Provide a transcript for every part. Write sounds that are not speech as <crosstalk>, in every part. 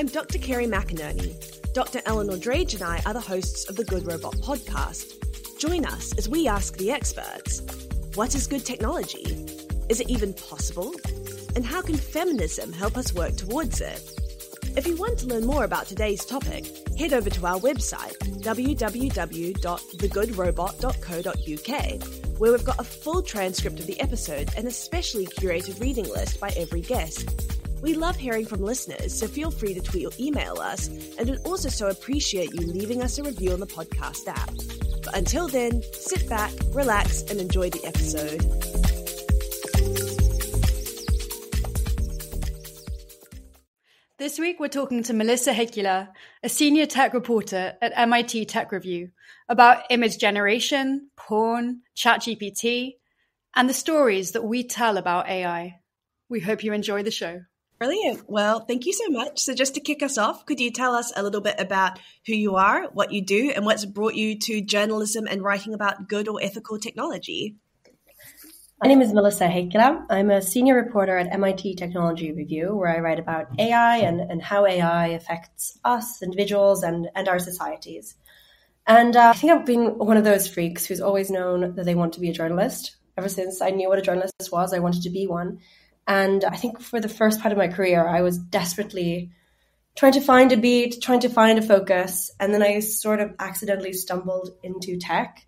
I'm Dr. Kerry McInerney. Dr. Eleanor Drage and I are the hosts of the Good Robot podcast. Join us as we ask the experts what is good technology? Is it even possible? And how can feminism help us work towards it? If you want to learn more about today's topic, head over to our website, www.thegoodrobot.co.uk, where we've got a full transcript of the episode and a specially curated reading list by every guest. We love hearing from listeners, so feel free to tweet or email us, and would also so appreciate you leaving us a review on the podcast app. But until then, sit back, relax, and enjoy the episode. This week, we're talking to Melissa Heikkilä, a senior tech reporter at MIT Tech Review, about image generation, porn, ChatGPT, and the stories that we tell about AI. We hope you enjoy the show. Brilliant. Well, thank you so much. So, just to kick us off, could you tell us a little bit about who you are, what you do, and what's brought you to journalism and writing about good or ethical technology? My name is Melissa Heikkilä. I'm a senior reporter at MIT Technology Review, where I write about AI and, and how AI affects us, individuals, and, and our societies. And uh, I think I've been one of those freaks who's always known that they want to be a journalist. Ever since I knew what a journalist was, I wanted to be one. And I think for the first part of my career, I was desperately trying to find a beat, trying to find a focus. And then I sort of accidentally stumbled into tech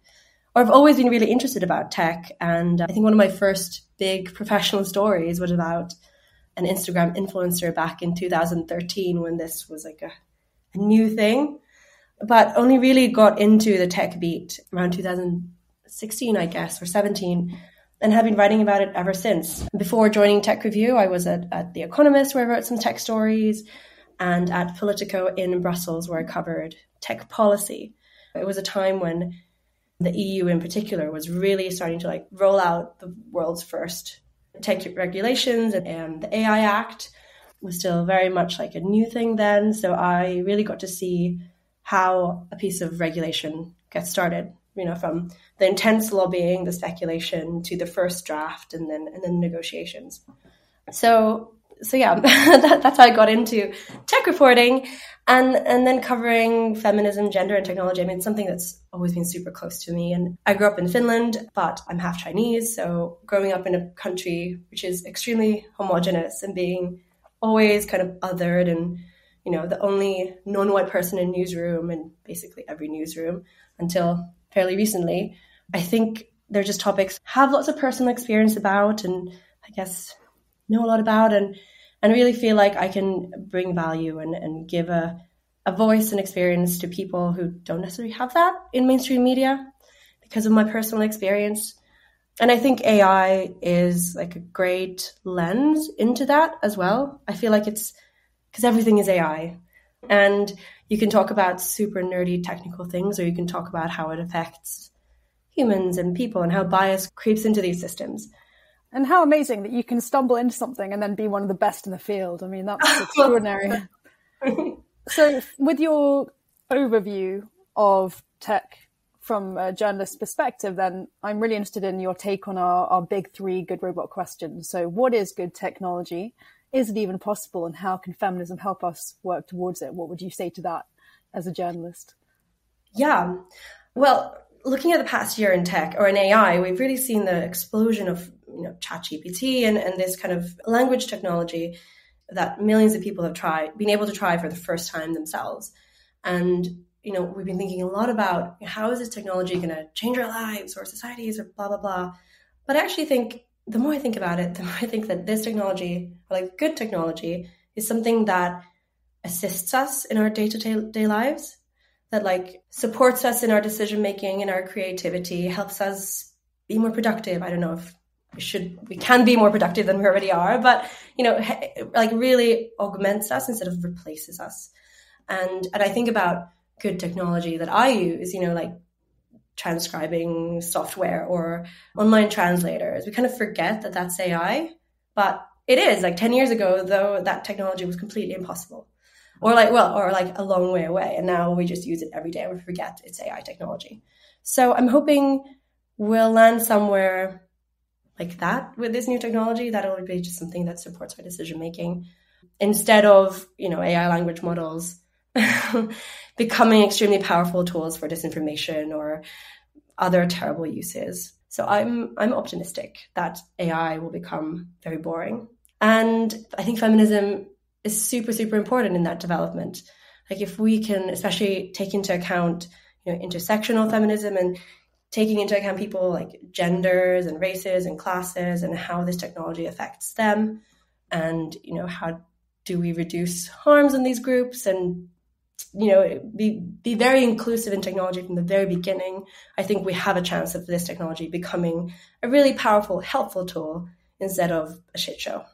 or I've always been really interested about tech. And I think one of my first big professional stories was about an Instagram influencer back in 2013 when this was like a, a new thing, but only really got into the tech beat around 2016, I guess, or 17, and have been writing about it ever since. Before joining Tech Review, I was at, at The Economist, where I wrote some tech stories, and at Politico in Brussels, where I covered tech policy. It was a time when the EU in particular was really starting to like roll out the world's first tech regulations and the AI Act was still very much like a new thing then. So I really got to see how a piece of regulation gets started, you know, from the intense lobbying, the speculation to the first draft and then and then negotiations. So so yeah, <laughs> that, that's how I got into tech reporting and and then covering feminism, gender, and technology. I mean, something that's always been super close to me. And I grew up in Finland, but I'm half Chinese, so growing up in a country which is extremely homogenous and being always kind of othered and you know the only non-white person in newsroom and basically every newsroom until fairly recently, I think they're just topics have lots of personal experience about and I guess know a lot about and and really feel like I can bring value and, and give a, a voice and experience to people who don't necessarily have that in mainstream media because of my personal experience. And I think AI is like a great lens into that as well. I feel like it's because everything is AI. And you can talk about super nerdy technical things, or you can talk about how it affects humans and people and how bias creeps into these systems. And how amazing that you can stumble into something and then be one of the best in the field. I mean, that's <laughs> extraordinary. <laughs> so, with your overview of tech from a journalist's perspective, then I'm really interested in your take on our, our big three good robot questions. So, what is good technology? Is it even possible? And how can feminism help us work towards it? What would you say to that as a journalist? Yeah. Well, looking at the past year in tech or in AI, we've really seen the explosion of you know ChatGPT and, and this kind of language technology that millions of people have tried, been able to try for the first time themselves. And you know, we've been thinking a lot about how is this technology going to change our lives or societies or blah blah blah. But I actually think the more I think about it, <laughs> the more I think that this technology, like good technology, is something that assists us in our day to day lives that like supports us in our decision making and our creativity, helps us be more productive. I don't know if we should we can be more productive than we already are, but you know, like really augments us instead of replaces us. And and I think about good technology that I use, you know, like transcribing software or online translators. We kind of forget that that's AI, but it is. Like 10 years ago, though, that technology was completely impossible or like well or like a long way away and now we just use it every day and we forget it's ai technology so i'm hoping we'll land somewhere like that with this new technology that'll be just something that supports our decision making instead of, you know, AI language models <laughs> becoming extremely powerful tools for disinformation or other terrible uses. So I'm I'm optimistic that AI will become very boring. And I think feminism is super, super important in that development. Like if we can especially take into account, you know, intersectional feminism and taking into account people like genders and races and classes and how this technology affects them and you know how do we reduce harms in these groups and you know be be very inclusive in technology from the very beginning i think we have a chance of this technology becoming a really powerful helpful tool instead of a shit show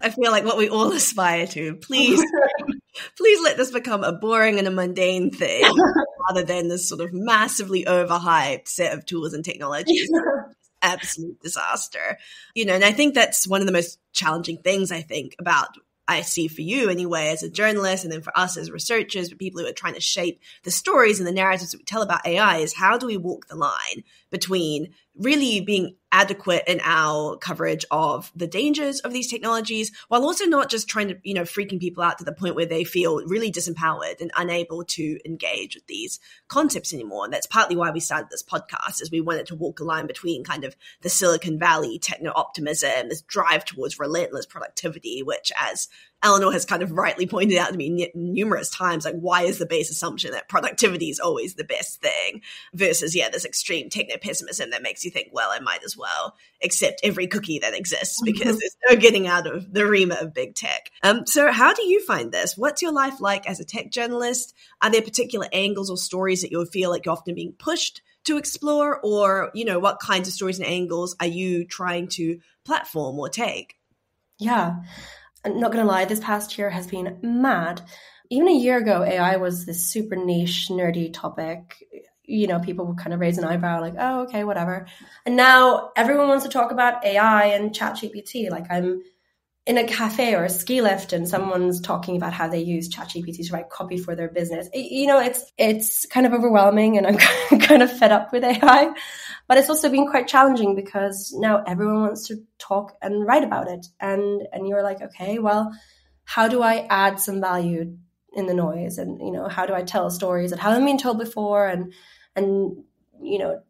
i feel like what we all aspire to please <laughs> please let this become a boring and a mundane thing <laughs> rather than this sort of massively overhyped set of tools and technologies. <laughs> Absolute disaster. You know, and I think that's one of the most challenging things I think about I see for you anyway as a journalist and then for us as researchers, but people who are trying to shape the stories and the narratives that we tell about AI is how do we walk the line between really being adequate in our coverage of the dangers of these technologies while also not just trying to you know freaking people out to the point where they feel really disempowered and unable to engage with these concepts anymore. And that's partly why we started this podcast is we wanted to walk a line between kind of the silicon valley techno optimism this drive towards relentless productivity which as Eleanor has kind of rightly pointed out to me n- numerous times, like, why is the base assumption that productivity is always the best thing versus, yeah, this extreme techno pessimism that makes you think, well, I might as well accept every cookie that exists because mm-hmm. there's no getting out of the remit of big tech. Um, so how do you find this? What's your life like as a tech journalist? Are there particular angles or stories that you feel like you're often being pushed to explore or, you know, what kinds of stories and angles are you trying to platform or take? Yeah. I'm not going to lie, this past year has been mad. Even a year ago, AI was this super niche, nerdy topic. You know, people would kind of raise an eyebrow, like, oh, okay, whatever. And now everyone wants to talk about AI and ChatGPT. Like, I'm in a cafe or a ski lift and someone's talking about how they use ChatGPT to write copy for their business. You know, it's it's kind of overwhelming and I'm <laughs> kind of fed up with AI. But it's also been quite challenging because now everyone wants to talk and write about it. And and you're like, okay, well, how do I add some value in the noise? And you know, how do I tell stories that haven't been told before and and you know,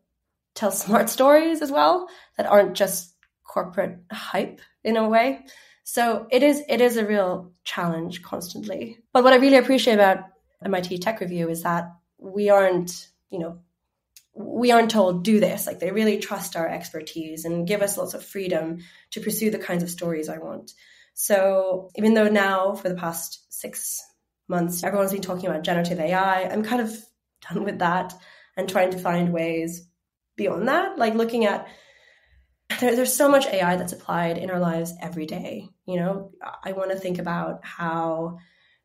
tell <laughs> smart stories as well that aren't just corporate hype in a way. So it is it is a real challenge constantly. But what I really appreciate about MIT Tech Review is that we aren't, you know, we aren't told do this. Like they really trust our expertise and give us lots of freedom to pursue the kinds of stories I want. So even though now for the past six months everyone's been talking about generative AI, I'm kind of done with that and trying to find ways beyond that, like looking at there, there's so much AI that's applied in our lives every day. You know, I want to think about how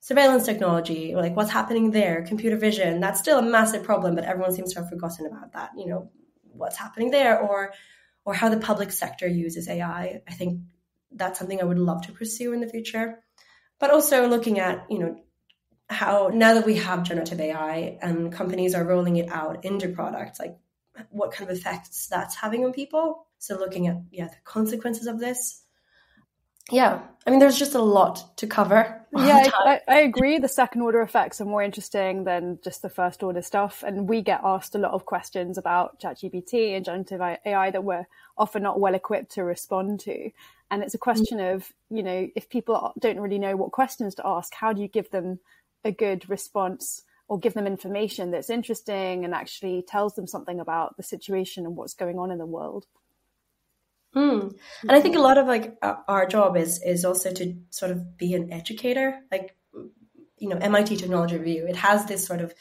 surveillance technology, like what's happening there, computer vision, that's still a massive problem, but everyone seems to have forgotten about that. You know, what's happening there, or or how the public sector uses AI. I think that's something I would love to pursue in the future. But also looking at, you know, how now that we have generative AI and companies are rolling it out into products, like what kind of effects that's having on people. So looking at yeah the consequences of this. Yeah, I mean, there's just a lot to cover. Yeah, <laughs> I, I, agree. The second order effects are more interesting than just the first order stuff. And we get asked a lot of questions about ChatGPT and generative AI that we're often not well equipped to respond to. And it's a question mm-hmm. of, you know, if people don't really know what questions to ask, how do you give them a good response or give them information that's interesting and actually tells them something about the situation and what's going on in the world? Mm. And I think a lot of like our job is is also to sort of be an educator. Like you know, MIT Technology Review, it has this sort of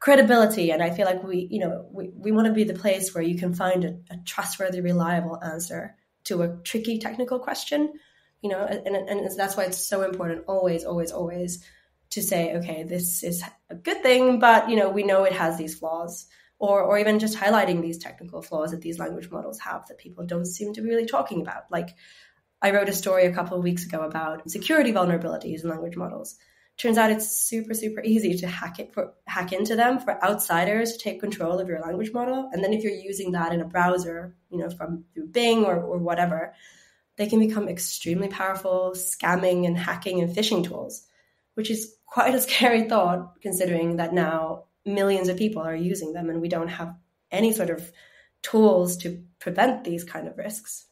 credibility, and I feel like we you know we, we want to be the place where you can find a, a trustworthy, reliable answer to a tricky technical question. You know, and, and that's why it's so important always, always, always to say, okay, this is a good thing, but you know, we know it has these flaws or, or even just highlighting these technical flaws that these language models have that people don't seem to be really talking about. Like I wrote a story a couple of weeks ago about security vulnerabilities in language models. Turns out it's super, super easy to hack it for hack into them for outsiders to take control of your language model. And then if you're using that in a browser, you know, from through Bing or, or whatever, they can become extremely powerful scamming and hacking and phishing tools, which is quite a <laughs> scary thought considering that now millions of people are using them and we don't have any sort of tools to prevent these kind of risks.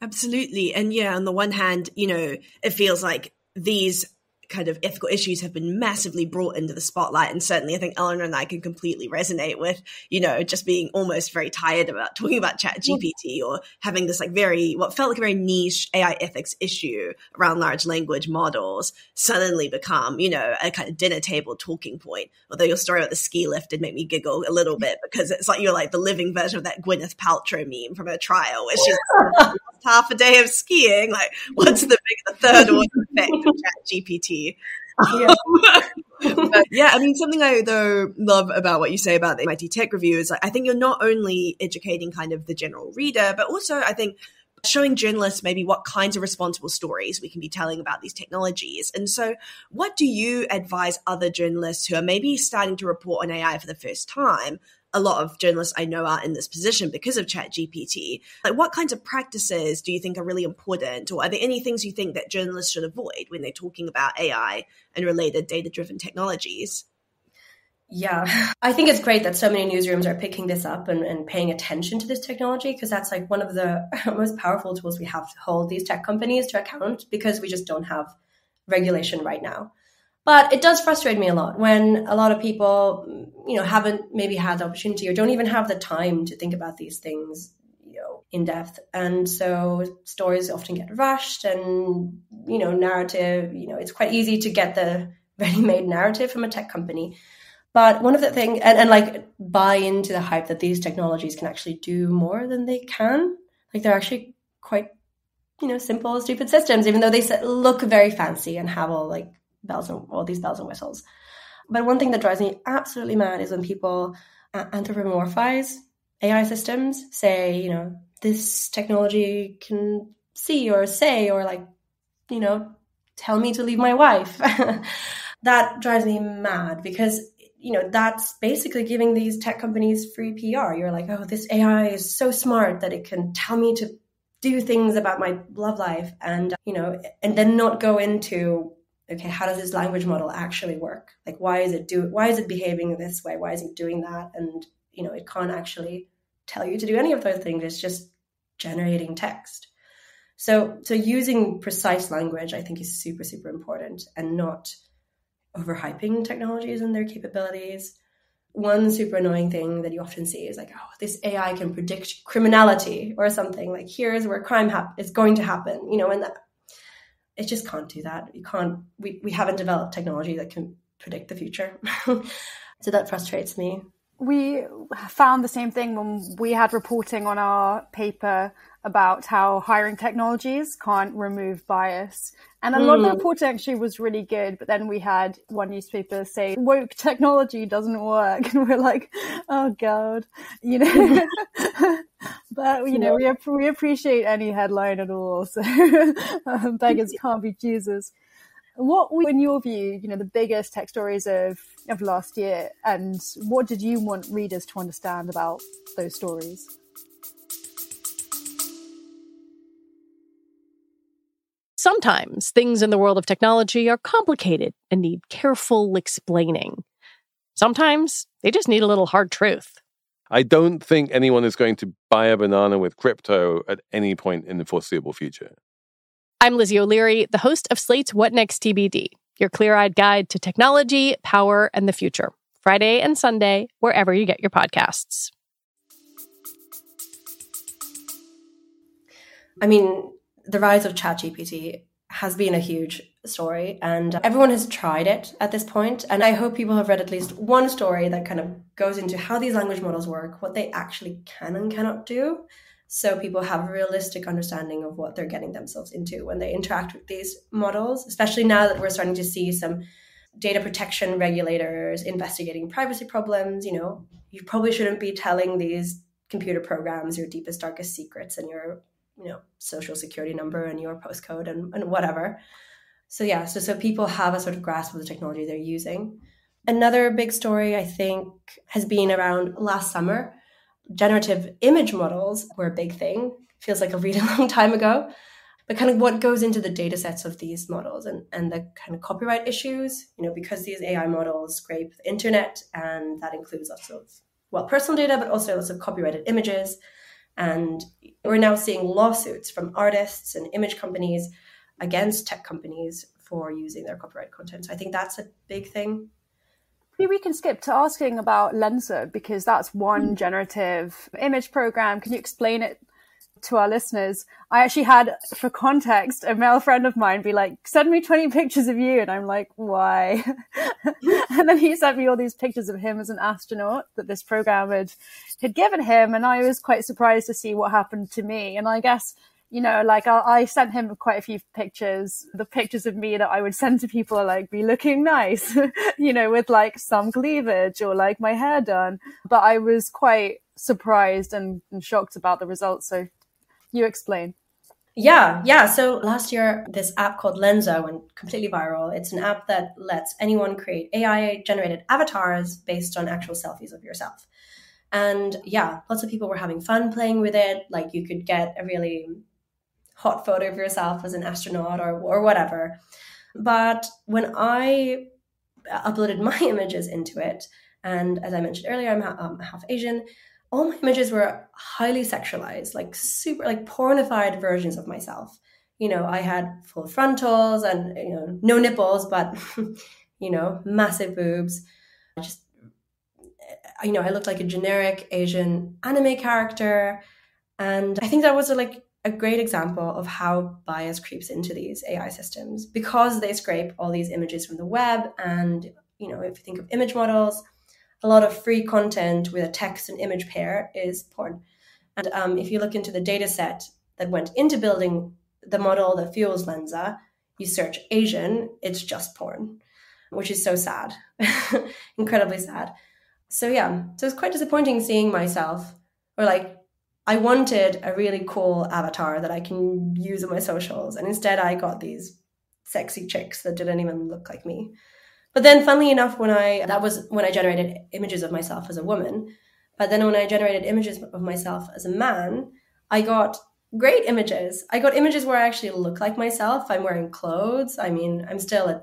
Absolutely. And yeah, on the one hand, you know, it feels like these kind of ethical issues have been massively brought into the spotlight. And certainly I think Eleanor and I can completely resonate with, you know, just being almost very tired about talking about ChatGPT mm. or having this like very, what felt like a very niche AI ethics issue around large language models suddenly become, you know, a kind of dinner table talking point. Although your story about the ski lift did make me giggle a little bit because it's like you're like the living version of that Gwyneth Paltrow meme from a trial, which is <laughs> half a day of skiing. Like, what's the big, the third order effect of <laughs> ChatGPT? Yeah. <laughs> but yeah, I mean, something I though love about what you say about the MIT Tech Review is like I think you're not only educating kind of the general reader, but also I think showing journalists maybe what kinds of responsible stories we can be telling about these technologies. And so, what do you advise other journalists who are maybe starting to report on AI for the first time a lot of journalists I know are in this position because of ChatGPT. Like, what kinds of practices do you think are really important, or are there any things you think that journalists should avoid when they're talking about AI and related data driven technologies? Yeah, <laughs> I think it's great that so many newsrooms are picking this up and, and paying attention to this technology because that's like one of the <laughs> most powerful tools we have to hold these tech companies to account because we just don't have regulation right now. But it does frustrate me a lot when a lot of people, you know, haven't maybe had the opportunity or don't even have the time to think about these things, you know, in depth. And so stories often get rushed and, you know, narrative, you know, it's quite easy to get the <laughs> ready-made narrative from a tech company. But one of the things, and, and like buy into the hype that these technologies can actually do more than they can. Like they're actually quite, you know, simple, stupid systems, even though they look very fancy and have all like bells and all these bells and whistles. But one thing that drives me absolutely mad is when people uh, anthropomorphize AI systems, say, you know, this technology can see or say or like, you know, tell me to leave my wife. <laughs> that drives me mad because you know that's basically giving these tech companies free PR. You're like, oh, this AI is so smart that it can tell me to do things about my love life, and you know, and then not go into okay, how does this language model actually work? Like, why is it do? Why is it behaving this way? Why is it doing that? And you know, it can't actually tell you to do any of those things. It's just generating text. So, so using precise language, I think, is super, super important, and not overhyping technologies and their capabilities. One super annoying thing that you often see is like, oh, this AI can predict criminality or something. Like, here's where crime hap- is going to happen, you know, and that it just can't do that. You can't. We we haven't developed technology that can predict the future. <laughs> so that frustrates me. We found the same thing when we had reporting on our paper about how hiring technologies can't remove bias. And a mm. lot of the hmm. reporting actually was really good, but then we had one newspaper say woke technology doesn't work. <laughs> And we're like, oh God, you know, <laughs> but you know, we, we appreciate any headline at all. So <laughs> beggars can't be choosers. What in your view, you know, the biggest tech stories of, of last year and what did you want readers to understand about those stories? Sometimes things in the world of technology are complicated and need careful explaining. Sometimes they just need a little hard truth. I don't think anyone is going to buy a banana with crypto at any point in the foreseeable future. I'm Lizzie O'Leary, the host of Slate's What Next TBD, your clear eyed guide to technology, power, and the future. Friday and Sunday, wherever you get your podcasts. I mean, the rise of ChatGPT has been a huge story and everyone has tried it at this point. point and i hope people have read at least one story that kind of goes into how these language models work what they actually can and cannot do so people have a realistic understanding of what they're getting themselves into when they interact with these models especially now that we're starting to see some data protection regulators investigating privacy problems. You know you probably shouldn't be telling these computer programs your deepest darkest secrets and your you know social security number and your postcode and, and whatever. So yeah so so people have a sort of grasp of the technology they're using. Another big story i think has been around last summer generative image models were a big thing feels like a really <laughs> long time ago. But kind of what goes into the data sets of these models and, and the kind of copyright issues, you know, because these AI models scrape the internet and that includes lots of, well, personal data, but also lots of copyrighted images. And we're now seeing lawsuits from artists and image companies against tech companies for using their copyright content. So I think that's a big thing. Maybe we can skip to asking about Lensa because that's one hmm. generative image program. Can you explain it to our listeners? I actually had, for context, a male friend of mine be like, send me 20 pictures of you. And I'm like, why? <laughs> and then he sent me all these pictures of him as an astronaut that this program had, had given him. And I was quite surprised to see what happened to me. And I guess you know, like I, I, sent him quite a few pictures. The pictures of me that I would send to people are like, be looking nice, <laughs> you know, with like some cleavage or like my hair done. But I was quite surprised and, and shocked about the results. So you explain. Yeah, yeah. So last year, this app called Lensa went completely viral. It's an app that lets anyone create AI generated avatars based on actual selfies of yourself. And yeah, lots of people were having fun playing with it. Like you could get a really hot photo of yourself as an astronaut or, or whatever. But when I uploaded <laughs> my images into it, and as I mentioned earlier, I'm um, half Asian, all my images were highly sexualized, like super, like pornified versions of myself. You know, I had full frontals and, you know, no nipples, but, <laughs> you know, massive boobs. Just, you know, I looked like a generic Asian anime character. And I think that was like a great example of how bias creeps into these AI systems because they scrape all these images from the web. And, you know, if you think of image models, a lot of free content with a text and image pair is porn. And um, if you look into the data set that went into building the model that fuels Lensa, you search Asian, it's just porn, which is so sad, <laughs> incredibly sad. So, yeah, so it's quite disappointing seeing myself or like I wanted a really cool avatar that I can use on my socials. And instead, I got these sexy chicks that didn't even look like me. But then, funnily enough, when I that was when I generated images of myself as a woman. But then, when I generated images of myself as a man, I got great images. I got images where I actually look like myself. I'm wearing clothes. I mean, I'm still a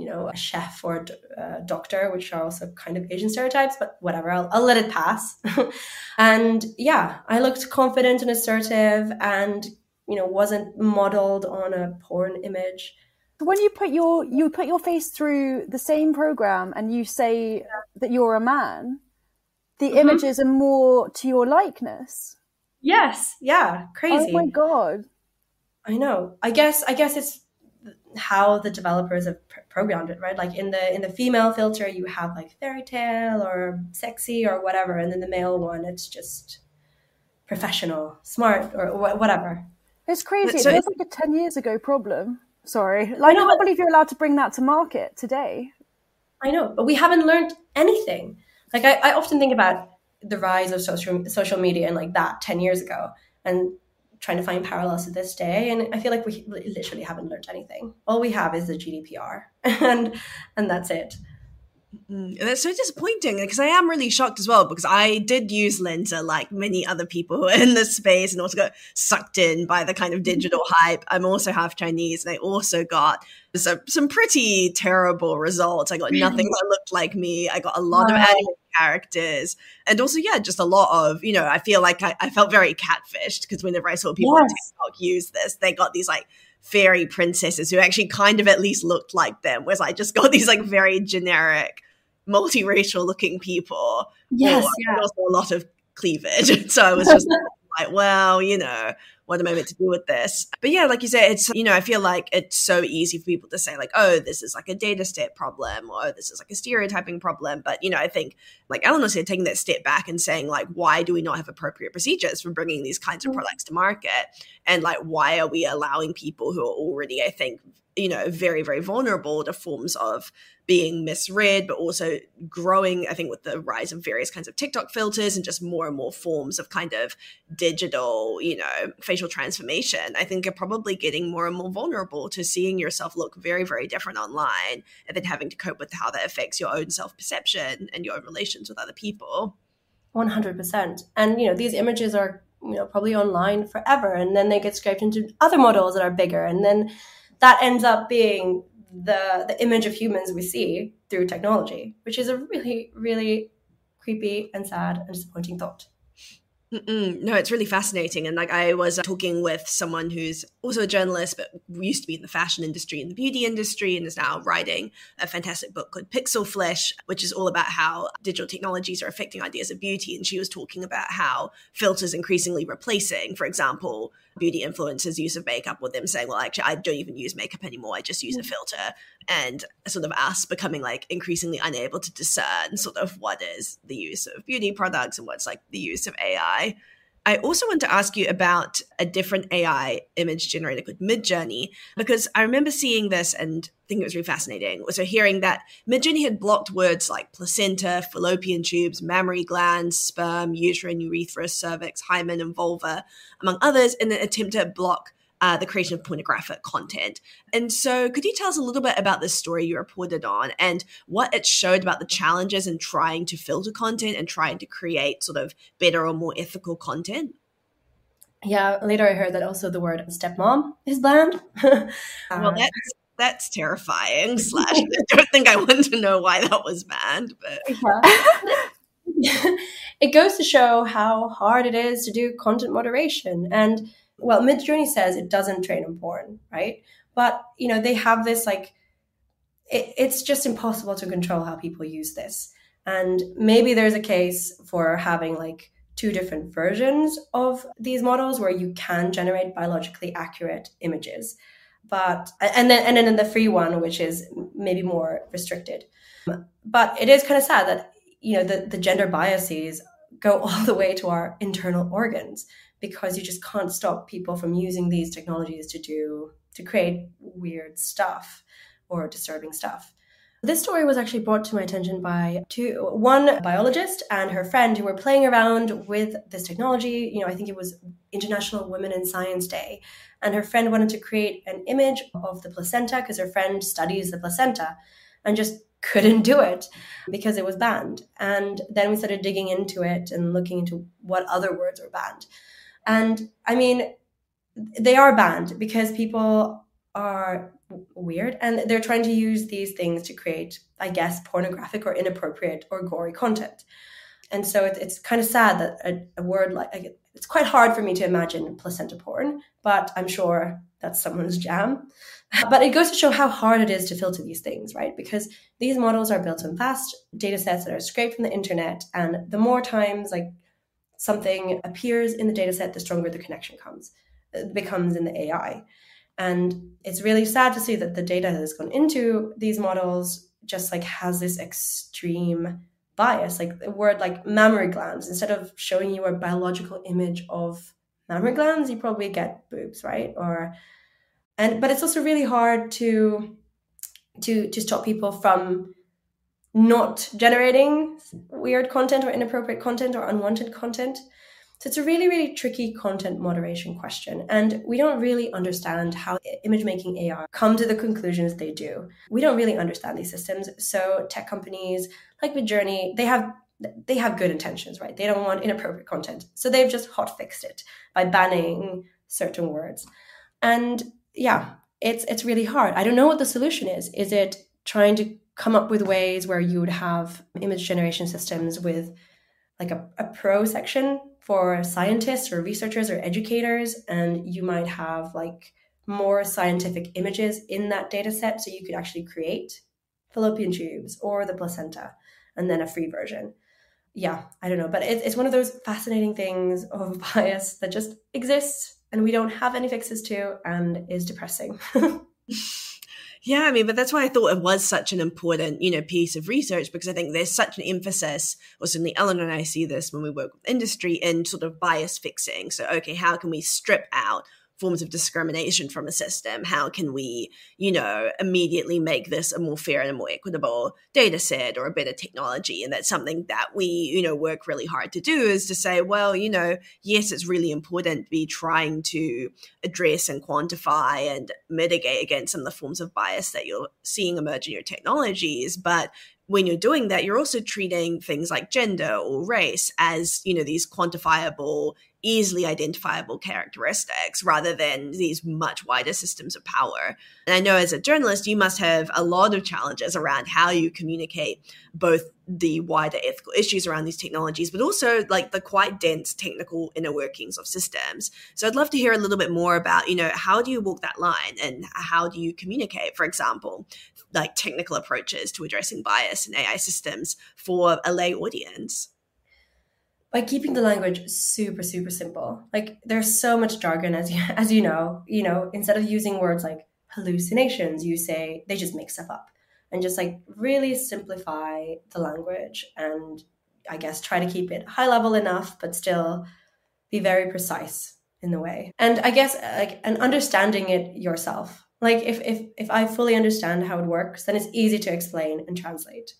you know, a chef or a uh, doctor, which are also kind of Asian stereotypes, but whatever, I'll, I'll let it pass. <laughs> and yeah, I looked confident and assertive and, you know, wasn't modeled on a porn image. When you put your you put your face through the same program and you say that you're a man, the mm-hmm. images are more to your likeness. Yes, yeah, crazy. Oh my god. I know. I guess I guess it's how the developers have pr- programmed it, right? Like in the in the female filter, you have like fairy tale or sexy or whatever, and then the male one, it's just professional, smart, or wh- whatever. It's crazy. So it's like a ten years ago problem. Sorry, like, I, know, I can't believe you're allowed to bring that to market today. I know, but we haven't learned anything. Like I, I often think about the rise of social social media and like that ten years ago, and trying to find parallels to this day and i feel like we literally haven't learned anything. All we have is the gdpr <laughs> and and that's it Mm, and that's so disappointing because I am really shocked as well because I did use Lensa like many other people who <laughs> are in this space and also got sucked in by the kind of digital <laughs> hype. I'm also half Chinese and I also got some, some pretty terrible results. I got nothing <laughs> that looked like me. I got a lot wow. of anime characters and also, yeah, just a lot of, you know, I feel like I, I felt very catfished because whenever I saw people yes. on TikTok use this, they got these like fairy princesses who actually kind of at least looked like them. Whereas I just got these like very generic, multiracial looking people. Yes, or, yeah. also a lot of cleavage. <laughs> so I was just <laughs> like, well, you know, what am I meant to do with this? But yeah, like you said, it's, you know, I feel like it's so easy for people to say, like, oh, this is like a data set problem or this is like a stereotyping problem. But, you know, I think, like Eleanor said, taking that step back and saying, like, why do we not have appropriate procedures for bringing these kinds of mm. products to market? And, like, why are we allowing people who are already, I think, you know, very, very vulnerable to forms of being misread, but also growing, I think, with the rise of various kinds of TikTok filters and just more and more forms of kind of digital, you know, facial transformation, I think you're probably getting more and more vulnerable to seeing yourself look very, very different online and then having to cope with how that affects your own self perception and your own relations with other people. 100%. And, you know, these images are you know probably online forever and then they get scraped into other models that are bigger and then that ends up being the the image of humans we see through technology which is a really really creepy and sad and disappointing thought Mm-mm. No, it's really fascinating. And like I was uh, talking with someone who's also a journalist, but used to be in the fashion industry and the beauty industry, and is now writing a fantastic book called Pixel Flesh, which is all about how digital technologies are affecting ideas of beauty. And she was talking about how filters increasingly replacing, for example, beauty influencers' use of makeup, with them saying, "Well, actually, I don't even use makeup anymore. I just use a filter." And sort of us becoming like increasingly unable to discern sort of what is the use of beauty products and what's like the use of AI. I also want to ask you about a different AI image generator called Midjourney, because I remember seeing this and think it was really fascinating. So hearing that Midjourney had blocked words like placenta, fallopian tubes, mammary glands, sperm, uterine, urethra, cervix, hymen, and vulva, among others, in an attempt to block uh, the creation of pornographic content. And so, could you tell us a little bit about this story you reported on and what it showed about the challenges in trying to filter content and trying to create sort of better or more ethical content? Yeah, later I heard that also the word stepmom is banned. <laughs> well, that's that's terrifying. <laughs> Slash, I don't think I want to know why that was banned, but. <laughs> Yeah. it goes to show how hard it is to do content moderation and well, Midjourney says it doesn't train on porn, right? But you know, they have this like it, it's just impossible to control how people use this. And maybe there's a case for having like two different versions of these models where you can generate biologically accurate images. But and then and then the free one, which is maybe more restricted. But it is kind of sad that you know the, the gender biases go <laughs> all the way to our internal organs because you just can't stop people from using these technologies to do to create weird stuff or disturbing stuff. This story was actually brought to my attention by two, one biologist and her friend who were playing around with this technology. You know, I think it was International Women in Science Day. And her friend wanted to create an image of the placenta because her friend studies the placenta and just couldn't do it because it was banned. And then we started digging into it and looking into what other words were banned. And I mean, they are banned because people are weird and they're trying to use these things to create, I guess, pornographic or inappropriate or gory content. And so it, it's kind of sad that a, word like it's quite hard for me to imagine placenta porn, but I'm sure that's someone's jam. <laughs> But it goes to show how hard it is to filter these things, right? Because these models are built on vast data sets that are scraped from the internet. And the more times like something appears in the data set, the stronger the connection comes, uh, becomes in the AI. And it's really sad to see that the data that has gone into these models just like has this extreme bias. Like the word like mammary glands, instead of showing you a biological image of mammary glands, you probably get boobs, right? Or and but it's also really hard to to to stop people from not generating weird content or inappropriate content or unwanted content. So it's a really, really tricky content moderation question. And we don't really understand how image making AI come to the conclusions they do. We don't really understand these systems. So tech companies like Midjourney, they have they have good intentions, right? They don't want inappropriate content. So they've just hot fixed it by banning certain words. And yeah, it's it's really hard. I don't know what the solution is. Is it trying to come up with ways where you would have image generation systems with like a, a pro section for scientists or researchers or educators and you might have like more scientific images in that data set so you could actually create fallopian tubes or the placenta and then a free version. Yeah i don't know but it, it's one of those fascinating things of <laughs> bias that just exists and we don't have any fixes to and is depressing <laughs> Yeah, I mean, but that's why I thought it was such an important, you know, piece of research because I think there's such an emphasis, or certainly Eleanor and I see this when we work with industry in sort of bias fixing. So, okay, how can we strip out forms of discrimination from a system. How can we you know immediately make this a more fair and a more equitable data set or a better technology? And that's something that we you know work really hard to do is to say well you know yes it's really important to be trying to address and quantify and mitigate against some of the forms of bias that you're seeing emerge in your technologies. But when you're doing that, you're also treating things like gender or race as, you know, these quantifiable easily identifiable characteristics rather than these much wider systems of power. And I know as a journalist, you must have a lot of challenges around how you communicate both the wider ethical issues around these technologies, but also like the quite dense technical inner workings of systems. So I'd love to hear a little bit more about, you know, how do you walk that line and how do you communicate, for example, like technical approaches to addressing bias in AI systems for a lay audience? By keeping the language super super simple. Like there's so much jargon as you, <laughs> as you know you know instead of using words like hallucinations you say they just make stuff up and just like really simplify the language and i guess try to keep it high level enough but still be very precise in the way. And i guess uh, like and understanding it yourself. Like if if if i fully understand how it works then it's easy to explain and translate.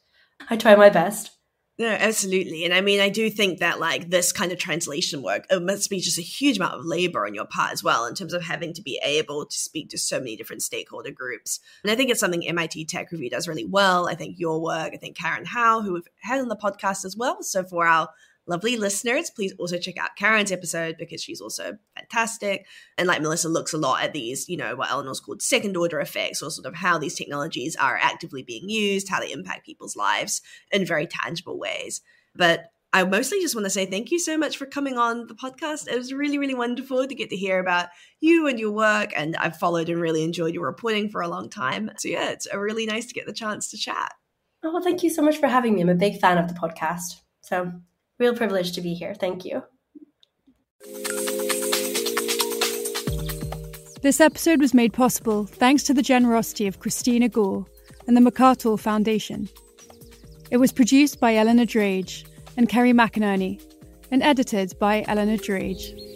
I try my best no, absolutely. And I mean, I do think that like this kind of translation work, it must be just a huge amount of labor on your part as well, in terms of having to be able to speak to so many different stakeholder groups. And I think it's something MIT Tech Review does really well. I think your work, I think Karen Hao, who we've had on the podcast as well. So for our lovely listeners, please also check out Karen's episode because she's also fantastic. And like Melissa looks a lot at these, you know, what Eleanor's called second order effects, or sort of how these technologies are actively being used, how they impact people's lives in very tangible ways. But I mostly just want to say thank you so much for coming on the podcast. It was really, really wonderful to get to hear about you and your work. And I've followed and really enjoyed your reporting for a long time. So, yeah, it's really nice to get the chance to chat. Oh, well, thank you so much for having me. I'm a big fan of the podcast. So real privilege to be here. Thank you. This episode was made possible thanks to the generosity of Christina Gore and the McArthur Foundation. It was produced by Eleanor Drage and Kerry McInerney and edited by Eleanor Drage.